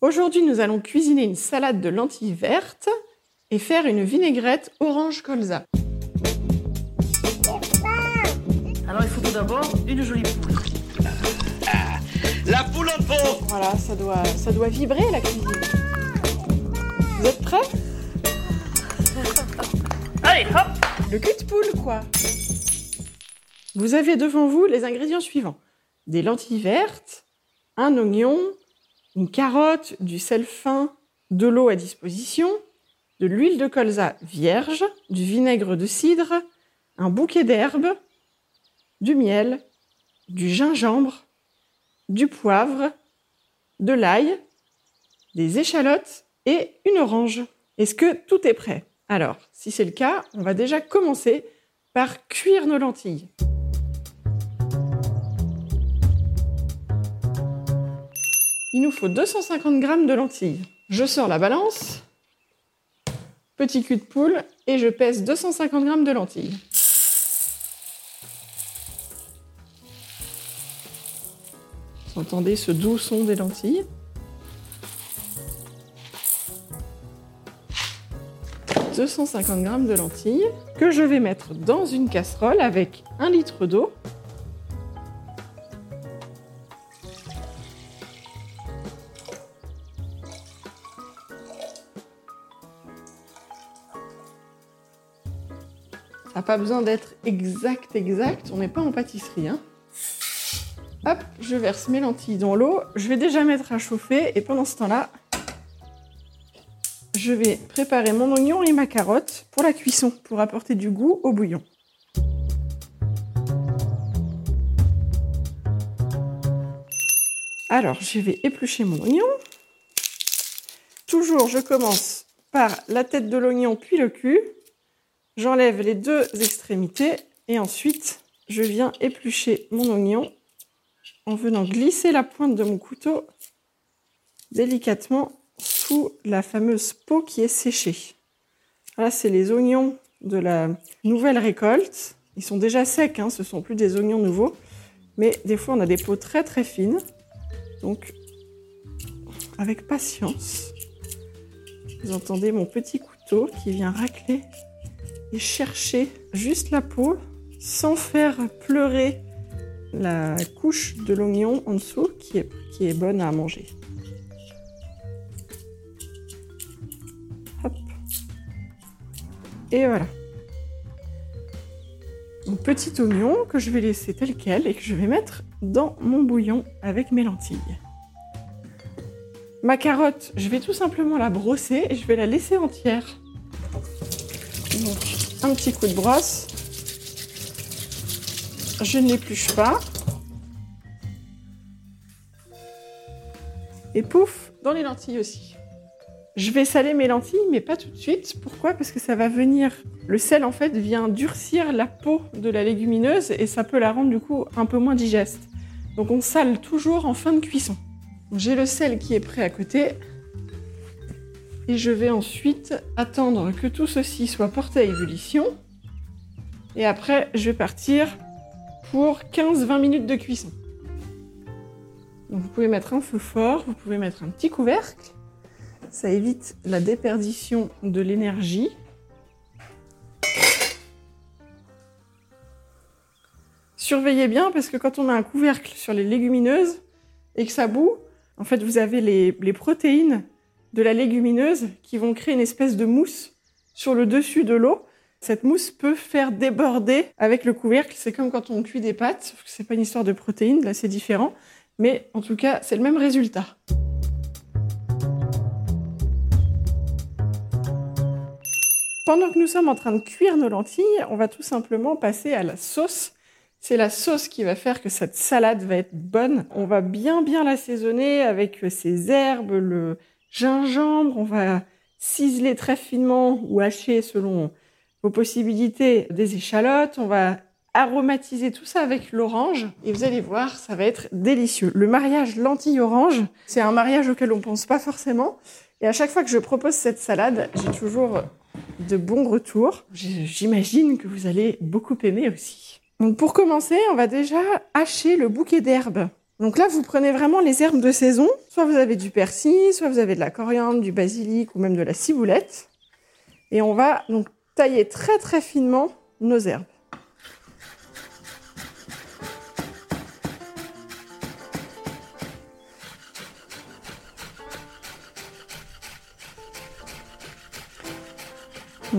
Aujourd'hui, nous allons cuisiner une salade de lentilles vertes et faire une vinaigrette orange colza. Alors il faut tout d'abord une jolie poule. La poule en pot Voilà, ça doit, ça doit vibrer la cuisine. Vous êtes prêts? Allez, hop Le cul de poule, quoi Vous avez devant vous les ingrédients suivants. Des lentilles vertes, un oignon, une carotte, du sel fin, de l'eau à disposition, de l'huile de colza vierge, du vinaigre de cidre, un bouquet d'herbes, du miel, du gingembre, du poivre, de l'ail, des échalotes et une orange. Est-ce que tout est prêt? Alors, si c'est le cas, on va déjà commencer par cuire nos lentilles. Il nous faut 250 g de lentilles. Je sors la balance, petit cul de poule, et je pèse 250 g de lentilles. Vous entendez ce doux son des lentilles 250 g de lentilles que je vais mettre dans une casserole avec un litre d'eau. Pas besoin d'être exact, exact. On n'est pas en pâtisserie. Hein. Hop, je verse mes lentilles dans l'eau. Je vais déjà mettre à chauffer et pendant ce temps-là, je vais préparer mon oignon et ma carotte pour la cuisson, pour apporter du goût au bouillon. Alors, je vais éplucher mon oignon. Toujours, je commence par la tête de l'oignon puis le cul. J'enlève les deux extrémités et ensuite, je viens éplucher mon oignon en venant glisser la pointe de mon couteau délicatement sous la fameuse peau qui est séchée. Là, c'est les oignons de la nouvelle récolte. Ils sont déjà secs, hein, ce sont plus des oignons nouveaux. Mais des fois, on a des peaux très très fines. Donc, avec patience, vous entendez mon petit couteau qui vient racler et chercher juste la peau sans faire pleurer la couche de l'oignon en dessous qui est, qui est bonne à manger. Hop. Et voilà. Mon petit oignon que je vais laisser tel quel et que je vais mettre dans mon bouillon avec mes lentilles. Ma carotte, je vais tout simplement la brosser et je vais la laisser entière. Un petit coup de brosse. Je ne l'épluche pas. Et pouf, dans les lentilles aussi. Je vais saler mes lentilles, mais pas tout de suite. Pourquoi? Parce que ça va venir. Le sel, en fait, vient durcir la peau de la légumineuse et ça peut la rendre, du coup, un peu moins digeste. Donc, on sale toujours en fin de cuisson. J'ai le sel qui est prêt à côté. Et je vais ensuite attendre que tout ceci soit porté à ébullition. Et après, je vais partir pour 15-20 minutes de cuisson. Donc vous pouvez mettre un feu fort, vous pouvez mettre un petit couvercle. Ça évite la déperdition de l'énergie. Surveillez bien parce que quand on a un couvercle sur les légumineuses et que ça bout, en fait vous avez les protéines de la légumineuse qui vont créer une espèce de mousse sur le dessus de l'eau. Cette mousse peut faire déborder avec le couvercle. C'est comme quand on cuit des pâtes. C'est pas une histoire de protéines, là c'est différent. Mais en tout cas, c'est le même résultat. Pendant que nous sommes en train de cuire nos lentilles, on va tout simplement passer à la sauce. C'est la sauce qui va faire que cette salade va être bonne. On va bien bien l'assaisonner avec ses herbes, le gingembre. On va ciseler très finement ou hacher selon vos possibilités des échalotes. On va aromatiser tout ça avec l'orange et vous allez voir, ça va être délicieux. Le mariage lentilles-orange, c'est un mariage auquel on pense pas forcément. Et à chaque fois que je propose cette salade, j'ai toujours de bons retours. J'imagine que vous allez beaucoup aimer aussi. Donc pour commencer, on va déjà hacher le bouquet d'herbes. Donc là, vous prenez vraiment les herbes de saison. Soit vous avez du persil, soit vous avez de la coriandre, du basilic ou même de la ciboulette. Et on va donc tailler très très finement nos herbes.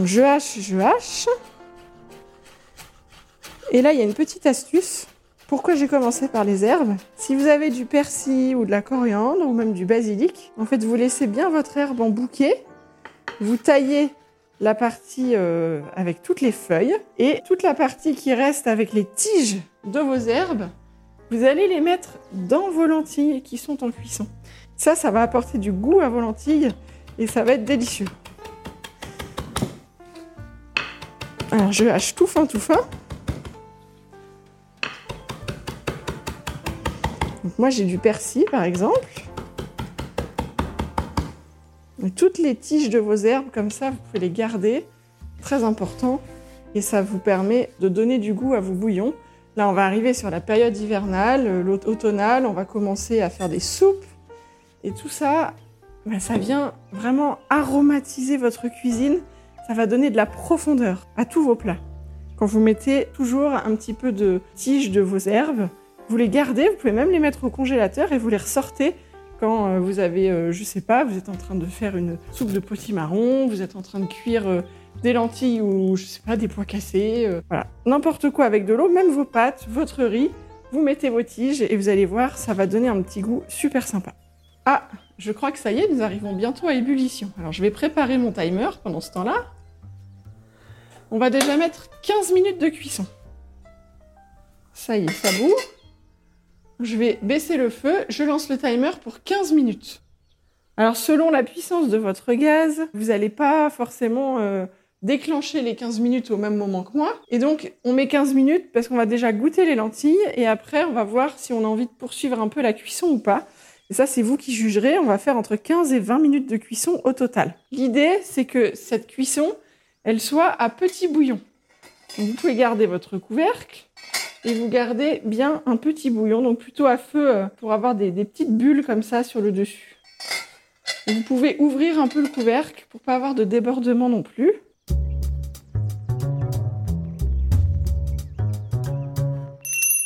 Je hache, je hache. Et là, il y a une petite astuce. Pourquoi j'ai commencé par les herbes Si vous avez du persil ou de la coriandre ou même du basilic, en fait, vous laissez bien votre herbe en bouquet. Vous taillez la partie euh, avec toutes les feuilles et toute la partie qui reste avec les tiges de vos herbes, vous allez les mettre dans vos lentilles qui sont en cuisson. Ça, ça va apporter du goût à vos lentilles et ça va être délicieux. Alors je hache tout fin, tout fin. Moi j'ai du persil par exemple. Toutes les tiges de vos herbes comme ça, vous pouvez les garder. Très important. Et ça vous permet de donner du goût à vos bouillons. Là, on va arriver sur la période hivernale, l'automnale. On va commencer à faire des soupes. Et tout ça, ben, ça vient vraiment aromatiser votre cuisine ça va donner de la profondeur à tous vos plats. Quand vous mettez toujours un petit peu de tige de vos herbes, vous les gardez, vous pouvez même les mettre au congélateur et vous les ressortez quand euh, vous avez, euh, je sais pas, vous êtes en train de faire une soupe de potimarron, vous êtes en train de cuire euh, des lentilles ou je sais pas, des pois cassés, voilà, n'importe quoi avec de l'eau, même vos pâtes, votre riz, vous mettez vos tiges et vous allez voir, ça va donner un petit goût super sympa. Ah, je crois que ça y est, nous arrivons bientôt à ébullition. Alors je vais préparer mon timer pendant ce temps-là. On va déjà mettre 15 minutes de cuisson. Ça y est, ça bout. Je vais baisser le feu, je lance le timer pour 15 minutes. Alors selon la puissance de votre gaz, vous n'allez pas forcément euh, déclencher les 15 minutes au même moment que moi. Et donc on met 15 minutes parce qu'on va déjà goûter les lentilles et après on va voir si on a envie de poursuivre un peu la cuisson ou pas. Et ça c'est vous qui jugerez, on va faire entre 15 et 20 minutes de cuisson au total. L'idée c'est que cette cuisson, elle soit à petit bouillon. vous pouvez garder votre couvercle et vous gardez bien un petit bouillon, donc plutôt à feu euh, pour avoir des, petites bulles comme ça sur le dessus. vous pouvez ouvrir un peu le couvercle pour pas avoir de débordement non plus.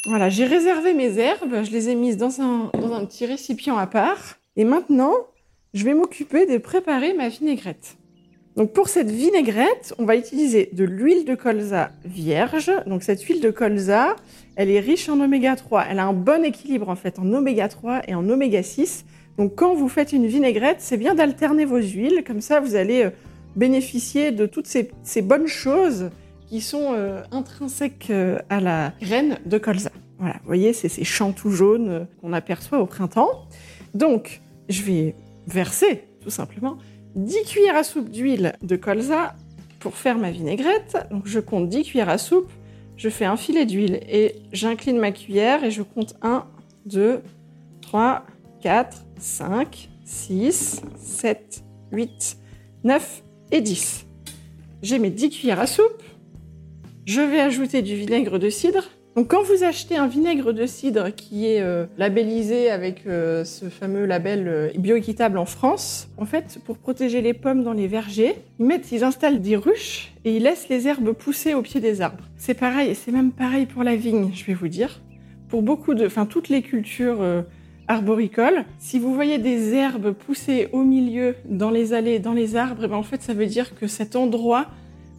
Voilà, j'ai réservé mes herbes, je les ai mises dans un, dans un petit récipient à part. Et maintenant, je vais m'occuper de préparer ma vinaigrette. Donc pour cette vinaigrette, on va utiliser de l'huile de colza vierge. Donc cette huile de colza, elle est riche en oméga 3. Elle a un bon équilibre en fait en oméga 3 et en oméga 6. Donc quand vous faites une vinaigrette, c'est bien d'alterner vos huiles. Comme ça, vous allez euh, bénéficier de toutes ces, bonnes choses qui sont euh, intrinsèques euh, à la graine de colza. Voilà, vous voyez, c'est ces champs tout jaunes qu'on aperçoit au printemps. Donc, je vais verser tout simplement 10 cuillères à soupe d'huile de colza pour faire ma vinaigrette. Je compte 10 cuillères à soupe, je fais un filet d'huile et j'incline ma cuillère et je compte 1, 2, 3, 4, 5, 6, 7, 8, 9 et 10. J'ai mes 10 cuillères à soupe. Je vais ajouter du vinaigre de cidre donc quand vous achetez un vinaigre de cidre qui est euh, labellisé avec euh, ce fameux label euh, bioéquitable en France, en fait, pour protéger les pommes dans les vergers, ils mettent, ils installent des ruches et ils laissent les herbes pousser au pied des arbres. C'est pareil, c'est même pareil pour la vigne, je vais vous dire. Pour beaucoup de, enfin toutes les cultures arboricoles, si vous voyez des herbes pousser au milieu, dans les allées, dans les arbres, eh ben en fait ça veut dire que cet endroit,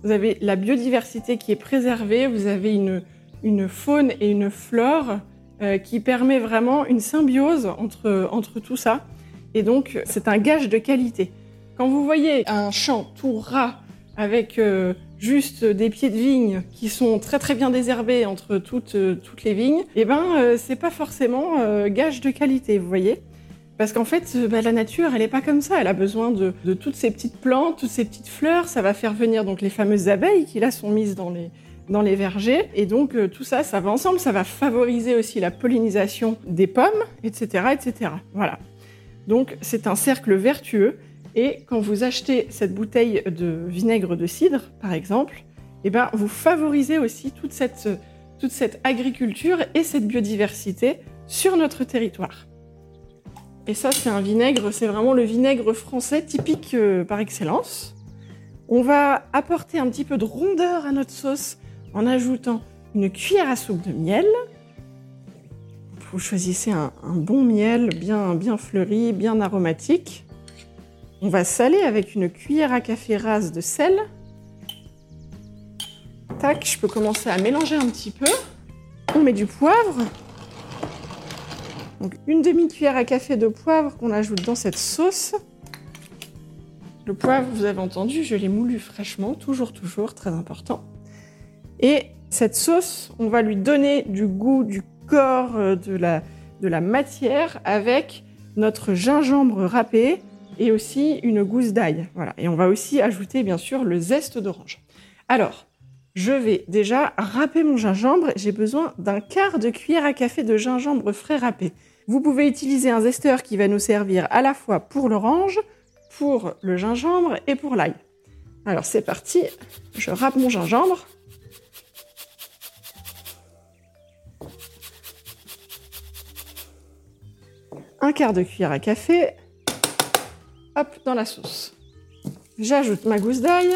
vous avez la biodiversité qui est préservée, vous avez une une faune et une flore euh, qui permet vraiment une symbiose entre, entre tout ça. Et donc, c'est un gage de qualité. Quand vous voyez un champ tout ras avec euh, juste des pieds de vigne qui sont très très bien désherbés entre toutes, euh, toutes les vignes, eh ben c'est pas forcément gage de qualité, vous voyez. Parce qu'en fait, bah, la nature, elle n'est pas comme ça. Elle a besoin de, de, toutes ces petites plantes, toutes ces petites fleurs. Ça va faire venir donc les fameuses abeilles qui là sont mises dans les, dans les vergers. Et donc euh, tout ça, ça va ensemble, ça va favoriser aussi la pollinisation des pommes, etc. etc. Voilà. Donc c'est un cercle vertueux. Et quand vous achetez cette bouteille de vinaigre de cidre, par exemple, eh ben, vous favorisez aussi toute cette, cette agriculture et cette biodiversité sur notre territoire. Et ça, c'est un vinaigre, c'est vraiment le vinaigre français typique euh, par excellence. On va apporter un petit peu de rondeur à notre sauce en ajoutant une cuillère à soupe de miel. Vous choisissez un, bon miel bien, bien fleuri, bien aromatique. On va saler avec une cuillère à café rase de sel. Tac, je peux commencer à mélanger un petit peu. On met du poivre. Donc une demi-cuillère à café de poivre qu'on ajoute dans cette sauce. Le poivre, vous avez entendu, je l'ai moulu fraîchement, toujours, toujours, très important. Et cette sauce, on va lui donner du goût, du corps, euh, de la, matière avec notre gingembre râpé et aussi une gousse d'ail. Voilà. Et on va aussi ajouter, bien sûr, le zeste d'orange. Alors, je vais déjà râper mon gingembre. J'ai besoin d'un quart de cuillère à café de gingembre frais râpé. Vous pouvez utiliser un zesteur qui va nous servir à la fois pour l'orange, pour le gingembre et pour l'ail. Alors c'est parti, je râpe mon gingembre. Un quart de cuillère à café. Hop, dans la sauce. J'ajoute ma gousse d'ail.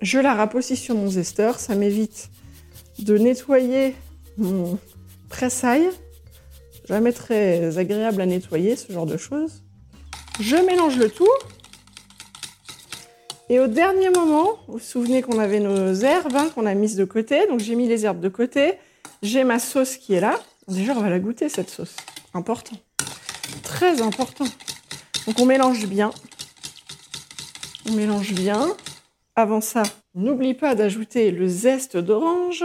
Je la râpe aussi sur mon zesteur, ça m'évite de nettoyer mon pressaille. Jamais très agréable à nettoyer ce genre de choses. Je mélange le tout. Et au dernier moment, vous vous souvenez qu'on avait nos herbes hein, qu'on a mises de côté. Donc j'ai mis les herbes de côté. J'ai ma sauce qui est là. Déjà, on va la goûter cette sauce. Important. Très important. Donc on mélange bien. On mélange bien. Avant ça, n'oublie pas d'ajouter le zeste d'orange.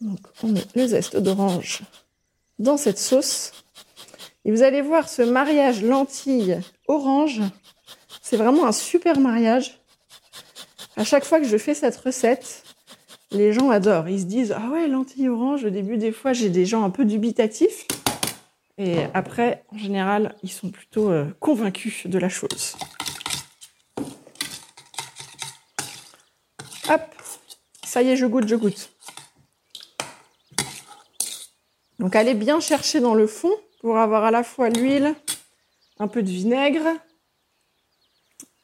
Donc, on met le zeste d'orange dans cette sauce. Et vous allez voir ce mariage lentilles-orange. C'est vraiment un super mariage. À chaque fois que je fais cette recette, les gens adorent. Ils se disent Ah ouais, lentilles orange. Au début, des fois, j'ai des gens un peu dubitatifs. Et après, en général, ils sont plutôt euh, convaincus de la chose. Hop, ça y est, je goûte, je goûte. Donc allez bien chercher dans le fond pour avoir à la fois l'huile, un peu de vinaigre.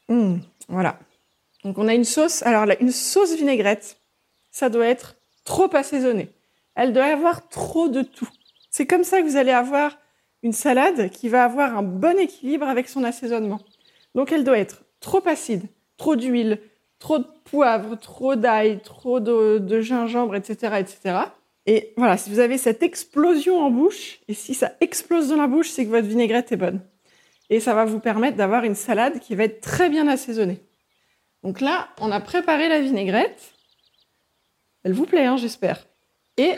Hum, voilà. Donc on a une sauce. Alors là, une sauce vinaigrette, ça doit être trop assaisonné. Elle doit avoir trop de tout. C'est comme ça que vous allez avoir une salade qui va avoir un bon équilibre avec son assaisonnement. Donc elle doit être trop acide, trop d'huile, trop de poivre, trop d'ail, trop de, gingembre, etc., etc. Et voilà, si vous avez cette explosion en bouche, et si ça explose dans la bouche, c'est que votre vinaigrette est bonne. Et ça va vous permettre d'avoir une salade qui va être très bien assaisonnée. Donc là, on a préparé la vinaigrette. Elle vous plaît, hein, j'espère. Et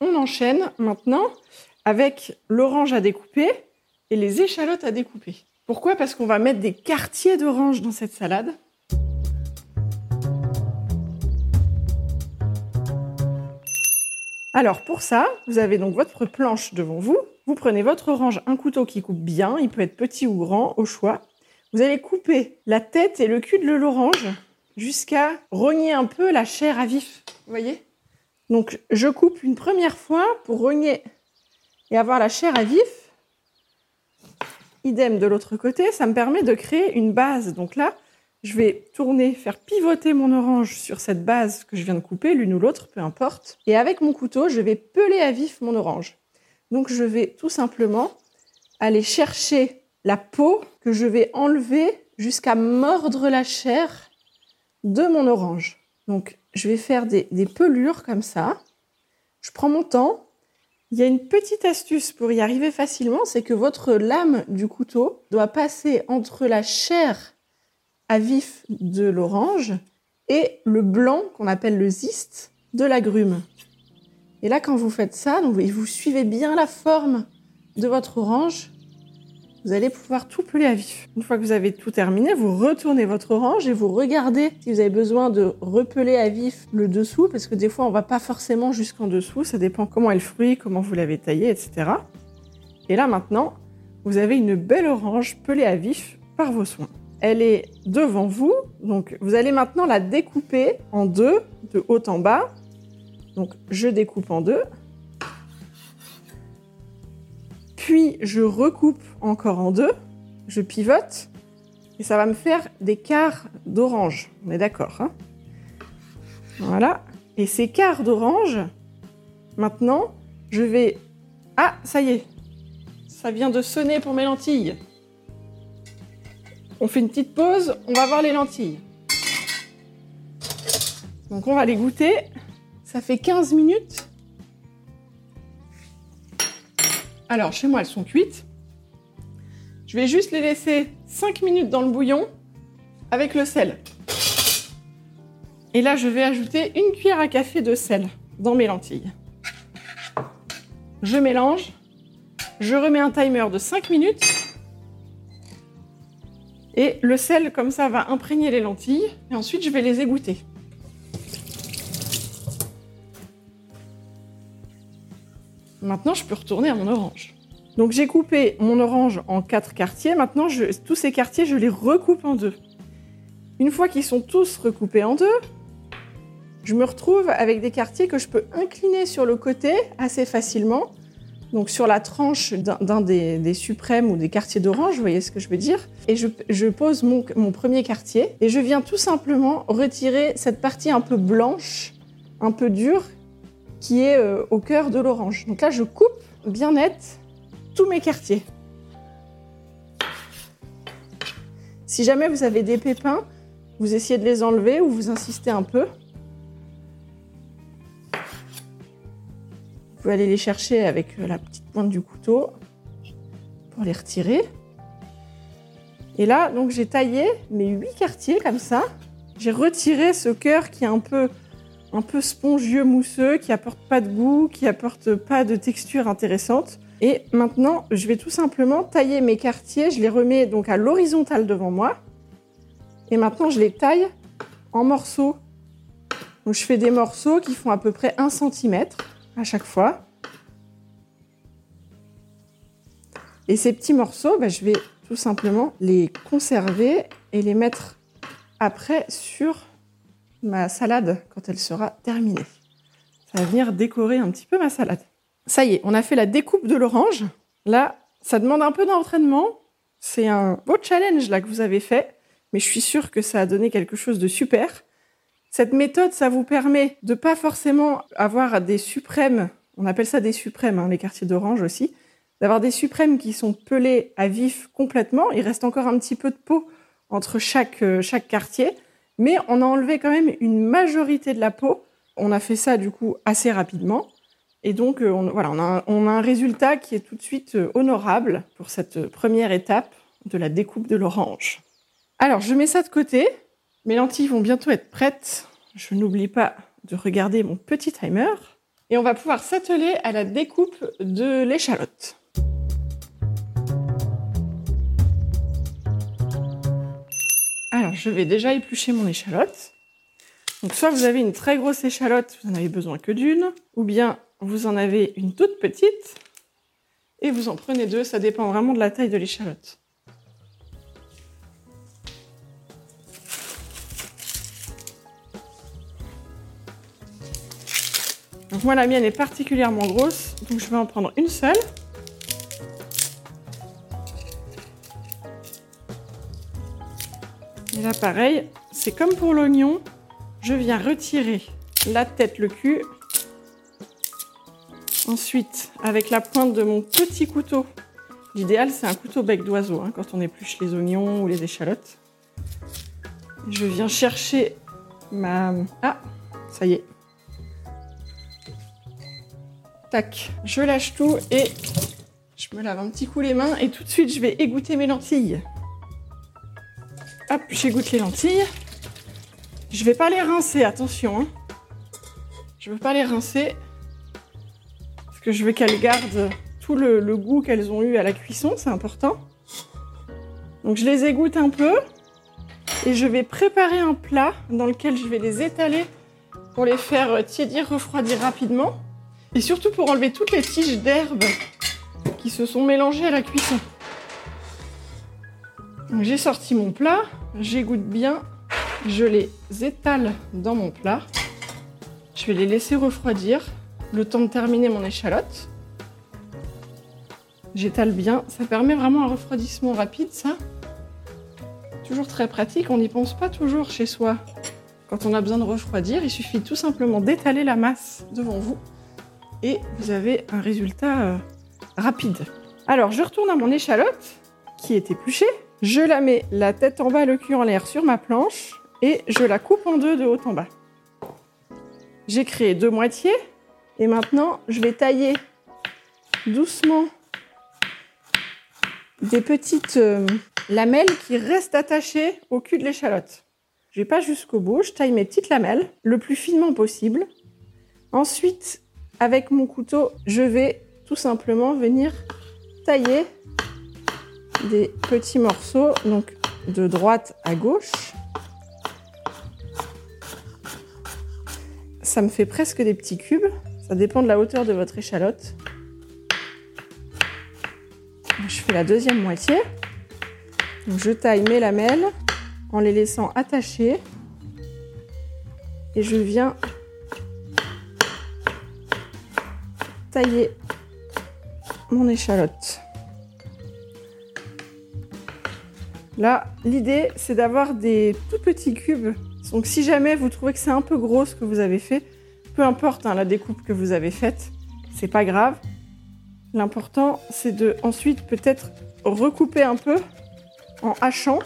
on enchaîne maintenant avec l'orange à découper et les échalotes à découper. Pourquoi? Parce qu'on va mettre des quartiers d'orange dans cette salade. Alors pour ça, vous avez donc votre planche devant vous. Vous prenez votre orange, un couteau qui coupe bien, il peut être petit ou grand au choix. Vous allez couper la tête et le cul de l'orange jusqu'à rogner un peu la chair à vif. Vous voyez? Donc je coupe une première fois pour rogner et avoir la chair à vif. Idem de l'autre côté, ça me permet de créer une base. Donc là, je vais tourner, faire pivoter mon orange sur cette base que je viens de couper, l'une ou l'autre, peu importe. Et avec mon couteau, je vais peler à vif mon orange. Donc je vais tout simplement aller chercher la peau que je vais enlever jusqu'à mordre la chair de mon orange. Donc je vais faire des, des pelures comme ça. Je prends mon temps, il y a une petite astuce pour y arriver facilement, c'est que votre lame du couteau doit passer entre la chair à vif de l'orange et le blanc qu'on appelle le ziste de l'agrume. Et là, quand vous faites ça, donc, vous suivez bien la forme de votre orange vous allez pouvoir tout peler à vif. Une fois que vous avez tout terminé, vous retournez votre orange et vous regardez si vous avez besoin de repeler à vif le dessous, parce que des fois on va pas forcément jusqu'en dessous, ça dépend comment est le fruit, comment vous l'avez taillé, etc. Et là maintenant, vous avez une belle orange pelée à vif par vos soins. Elle est devant vous, donc vous allez maintenant la découper en deux, de haut en bas. Donc je découpe en deux. Puis je recoupe encore en deux, je pivote, et ça va me faire des quarts d'orange. On est d'accord hein? Voilà. Et ces quarts d'orange, maintenant, je vais... Ah, ça y est, ça vient de sonner pour mes lentilles. On fait une petite pause, on va voir les lentilles. Donc on va les goûter. Ça fait 15 minutes Alors, chez moi, elles sont cuites. Je vais juste les laisser 5 minutes dans le bouillon avec le sel. Et là, je vais ajouter une cuillère à café de sel dans mes lentilles. Je mélange. Je remets un timer de 5 minutes. Et le sel, comme ça, va imprégner les lentilles. Et ensuite, je vais les égoutter. Maintenant, je peux retourner à mon orange. Donc j'ai coupé mon orange en quatre quartiers. Maintenant, tous ces quartiers, je les recoupe en deux. Une fois qu'ils sont tous recoupés en deux, je me retrouve avec des quartiers que je peux incliner sur le côté assez facilement. Donc sur la tranche d'un des, suprêmes ou des quartiers d'orange, vous voyez ce que je veux dire Et je, pose mon, premier quartier et je viens tout simplement retirer cette partie un peu blanche, un peu dure, qui est euh, au cœur de l'orange. Donc là, je coupe bien net tous mes quartiers. Si jamais vous avez des pépins, vous essayez de les enlever ou vous insistez un peu. Pouvez aller les chercher avec euh, la petite pointe du couteau pour les retirer. Et là, donc j'ai taillé mes huit quartiers comme ça. J'ai retiré ce cœur qui est un peu un peu spongieux, mousseux, qui apporte pas de goût, qui apporte pas de texture intéressante. Et maintenant, je vais tout simplement tailler mes quartiers. Je les remets donc à l'horizontale devant moi. Et maintenant, je les taille en morceaux. Je fais des morceaux qui font à peu près 1 cm à chaque fois. Et ces petits morceaux, bah, je vais tout simplement les conserver et les mettre après sur ma salade quand elle sera terminée. Ça va venir décorer un petit peu ma salade. Ça y est, on a fait la découpe de l'orange. Là, ça demande un peu d'entraînement. C'est un beau challenge là que vous avez fait, mais je suis sûre que ça a donné quelque chose de super. Cette méthode, ça vous permet de pas forcément avoir des suprêmes, on appelle ça des suprêmes, hein, les quartiers d'orange aussi, d'avoir des suprêmes qui sont pelés à vif complètement. Il reste encore un petit peu de peau entre chaque, euh, quartier mais on a enlevé quand même une majorité de la peau. On a fait ça du coup assez rapidement. Et donc, euh, on, voilà, on a, un, résultat qui est tout de suite euh, honorable pour cette première étape de la découpe de l'orange. Alors, je mets ça de côté. Mes lentilles vont bientôt être prêtes. Je n'oublie pas de regarder mon petit timer. Et on va pouvoir s'atteler à la découpe de l'échalote. Alors, je vais déjà éplucher mon échalote. Donc, soit vous avez une très grosse échalote, vous n'en avez besoin que d'une, ou bien vous en avez une toute petite et vous en prenez deux, ça dépend vraiment de la taille de l'échalote. Donc moi la mienne est particulièrement grosse, donc je vais en prendre une seule. Et là, pareil, c'est comme pour l'oignon. Je viens retirer la tête, le cul. Ensuite, avec la pointe de mon petit couteau, l'idéal c'est un couteau bec d'oiseau hein, quand on épluche les oignons ou les échalotes. Je viens chercher ma... Ah, ça y est. Tac, je lâche tout et je me lave un petit coup les mains et tout de suite je vais égoutter mes lentilles. Hop, j'égoutte les lentilles. Je vais pas les rincer, attention. Hein. Je veux pas les rincer. Parce que je veux qu'elles gardent tout le, goût qu'elles ont eu à la cuisson, c'est important. Donc je les égoutte un peu et je vais préparer un plat dans lequel je vais les étaler pour les faire tiédir, refroidir rapidement. Et surtout pour enlever toutes les tiges d'herbe qui se sont mélangées à la cuisson. J'ai sorti mon plat, j'égoutte bien, je les étale dans mon plat. Je vais les laisser refroidir le temps de terminer mon échalote. J'étale bien, ça permet vraiment un refroidissement rapide ça. Toujours très pratique, on n'y pense pas toujours chez soi. Quand on a besoin de refroidir, il suffit tout simplement d'étaler la masse devant vous et vous avez un résultat euh, rapide. Alors je retourne à mon échalote qui est épluchée. Je la mets la tête en bas, le cul en l'air sur ma planche et je la coupe en deux de haut en bas. J'ai créé deux moitiés et maintenant je vais tailler doucement des petites euh, lamelles qui restent attachées au cul de l'échalote. Je vais pas jusqu'au bout, je taille mes petites lamelles le plus finement possible. Ensuite, avec mon couteau, je vais tout simplement venir tailler des petits morceaux, donc de droite à gauche. Ça me fait presque des petits cubes. Ça dépend de la hauteur de votre échalote. Je fais la deuxième moitié. je taille mes lamelles en les laissant attachées. Et je viens tailler mon échalote. Là, l'idée, c'est d'avoir des tout petits cubes. Donc si jamais vous trouvez que c'est un peu gros ce que vous avez fait, peu importe hein, la découpe que vous avez faite, c'est pas grave. L'important, c'est de ensuite peut-être recouper un peu en hachant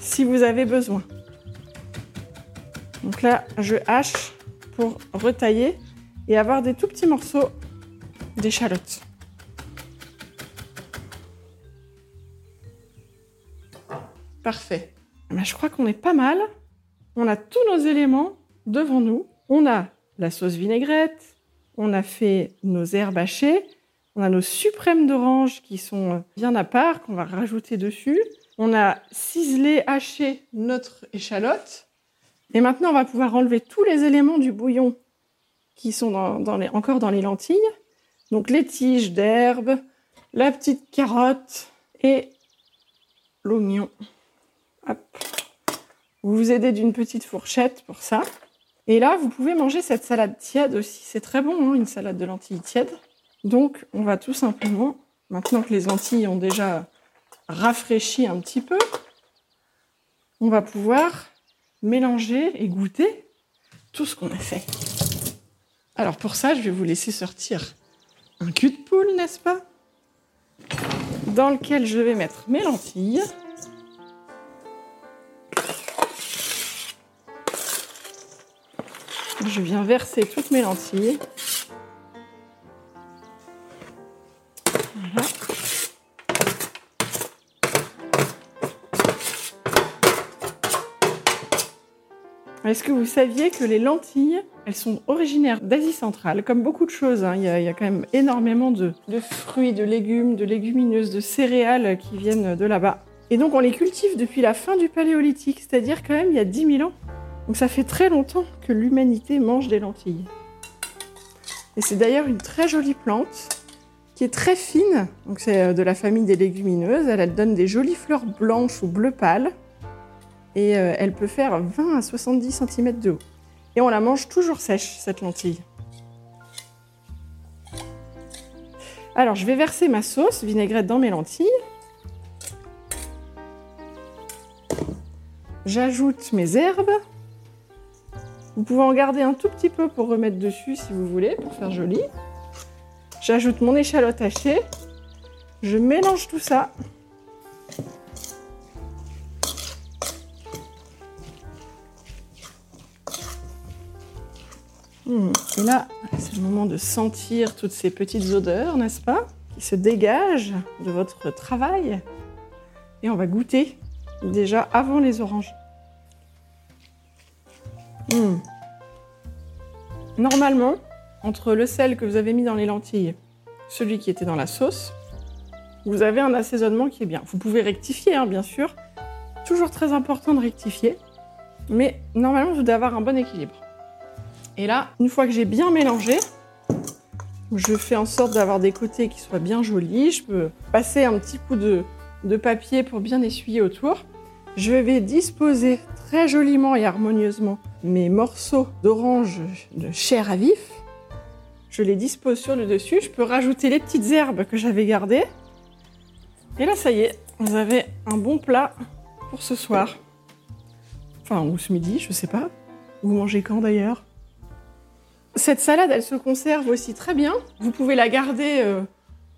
si vous avez besoin. Donc là, je hache pour retailler et avoir des tout petits morceaux d'échalotes. Parfait. Ben, je crois qu'on est pas mal. On a tous nos éléments devant nous. On a la sauce vinaigrette, on a fait nos herbes hachées, on a nos suprêmes d'orange qui sont bien à part, qu'on va rajouter dessus. On a ciselé, haché notre échalote. Et maintenant, on va pouvoir enlever tous les éléments du bouillon qui sont encore dans les lentilles. Donc les tiges d'herbe, la petite carotte et l'oignon. Vous vous aidez d'une petite fourchette pour ça. Et là, vous pouvez manger cette salade tiède aussi. C'est très bon, hein, une salade de lentilles tiède. Donc, on va tout simplement, maintenant que les lentilles ont déjà rafraîchi un petit peu, on va pouvoir mélanger et goûter tout ce qu'on a fait. Alors pour ça, je vais vous laisser sortir un cul de poule, n'est-ce pas? Dans lequel je vais mettre mes lentilles. Je viens verser toutes mes lentilles. Voilà. Est-ce que vous saviez que les lentilles, elles sont originaires d'Asie centrale, comme beaucoup de choses. Hein. Il, y a, quand même énormément de, fruits, de légumes, de légumineuses, de céréales qui viennent de là-bas. Et donc on les cultive depuis la fin du Paléolithique, c'est-à-dire quand même il y a 10 000 ans. Donc ça fait très longtemps que l'humanité mange des lentilles. Et c'est d'ailleurs une très jolie plante qui est très fine. Donc c'est euh, de la famille des légumineuses. Elle, donne des jolies fleurs blanches ou bleu pâle. Et euh, elle peut faire 20 à 70 cm de haut. Et on la mange toujours sèche, cette lentille. Alors, je vais verser ma sauce vinaigrette dans mes lentilles. J'ajoute mes herbes. Vous pouvez en garder un tout petit peu pour remettre dessus si vous voulez, pour faire joli. J'ajoute mon échalote hachée. Je mélange tout ça. Et là, c'est le moment de sentir toutes ces petites odeurs, n'est-ce pas Qui se dégagent de votre travail. Et on va goûter déjà avant les oranges. Hmm. Normalement, entre le sel que vous avez mis dans les lentilles, celui qui était dans la sauce, vous avez un assaisonnement qui est bien. Vous pouvez rectifier, hein, bien sûr. Toujours très important de rectifier. Mais normalement, vous devez avoir un bon équilibre. Et là, une fois que j'ai bien mélangé, je fais en sorte d'avoir des côtés qui soient bien jolis. Je peux passer un petit coup de, papier pour bien essuyer autour. Je vais disposer très joliment et harmonieusement mes morceaux d'orange de chair à vif. Je les dispose sur le dessus. Je peux rajouter les petites herbes que j'avais gardées. Et là, ça y est, vous avez un bon plat pour ce soir. Enfin, ou ce midi, je sais pas. Vous mangez quand d'ailleurs? Cette salade, elle se conserve aussi très bien. Vous pouvez la garder euh,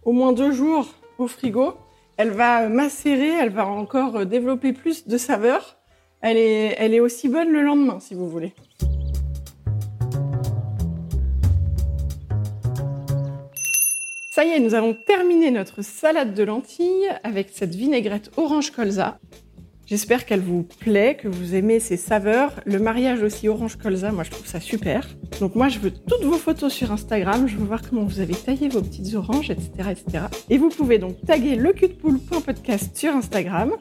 au moins deux jours au frigo. Elle va macérer, elle va encore euh, développer plus de saveur. Elle est, elle est aussi bonne le lendemain, si vous voulez. Ça y est, nous avons terminé notre salade de lentilles avec cette vinaigrette orange colza. J'espère qu'elle vous plaît, que vous aimez ces saveurs. Le mariage aussi orange colza, moi je trouve ça super. Donc moi je veux toutes vos photos sur Instagram, je veux voir comment vous avez taillé vos petites oranges, etc. etc. Et vous pouvez donc taguer le podcast sur Instagram.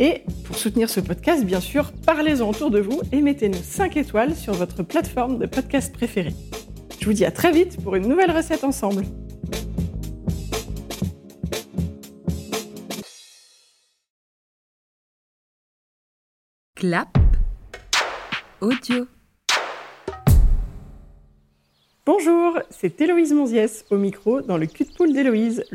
Et pour soutenir ce podcast, bien sûr, parlez-en autour de vous et mettez-nous 5 étoiles sur votre plateforme de podcast préférée. Je vous dis à très vite pour une nouvelle recette ensemble. Clap audio. Bonjour, c'est Héloïse Monziès au micro dans le cul de poule d'Héloïse,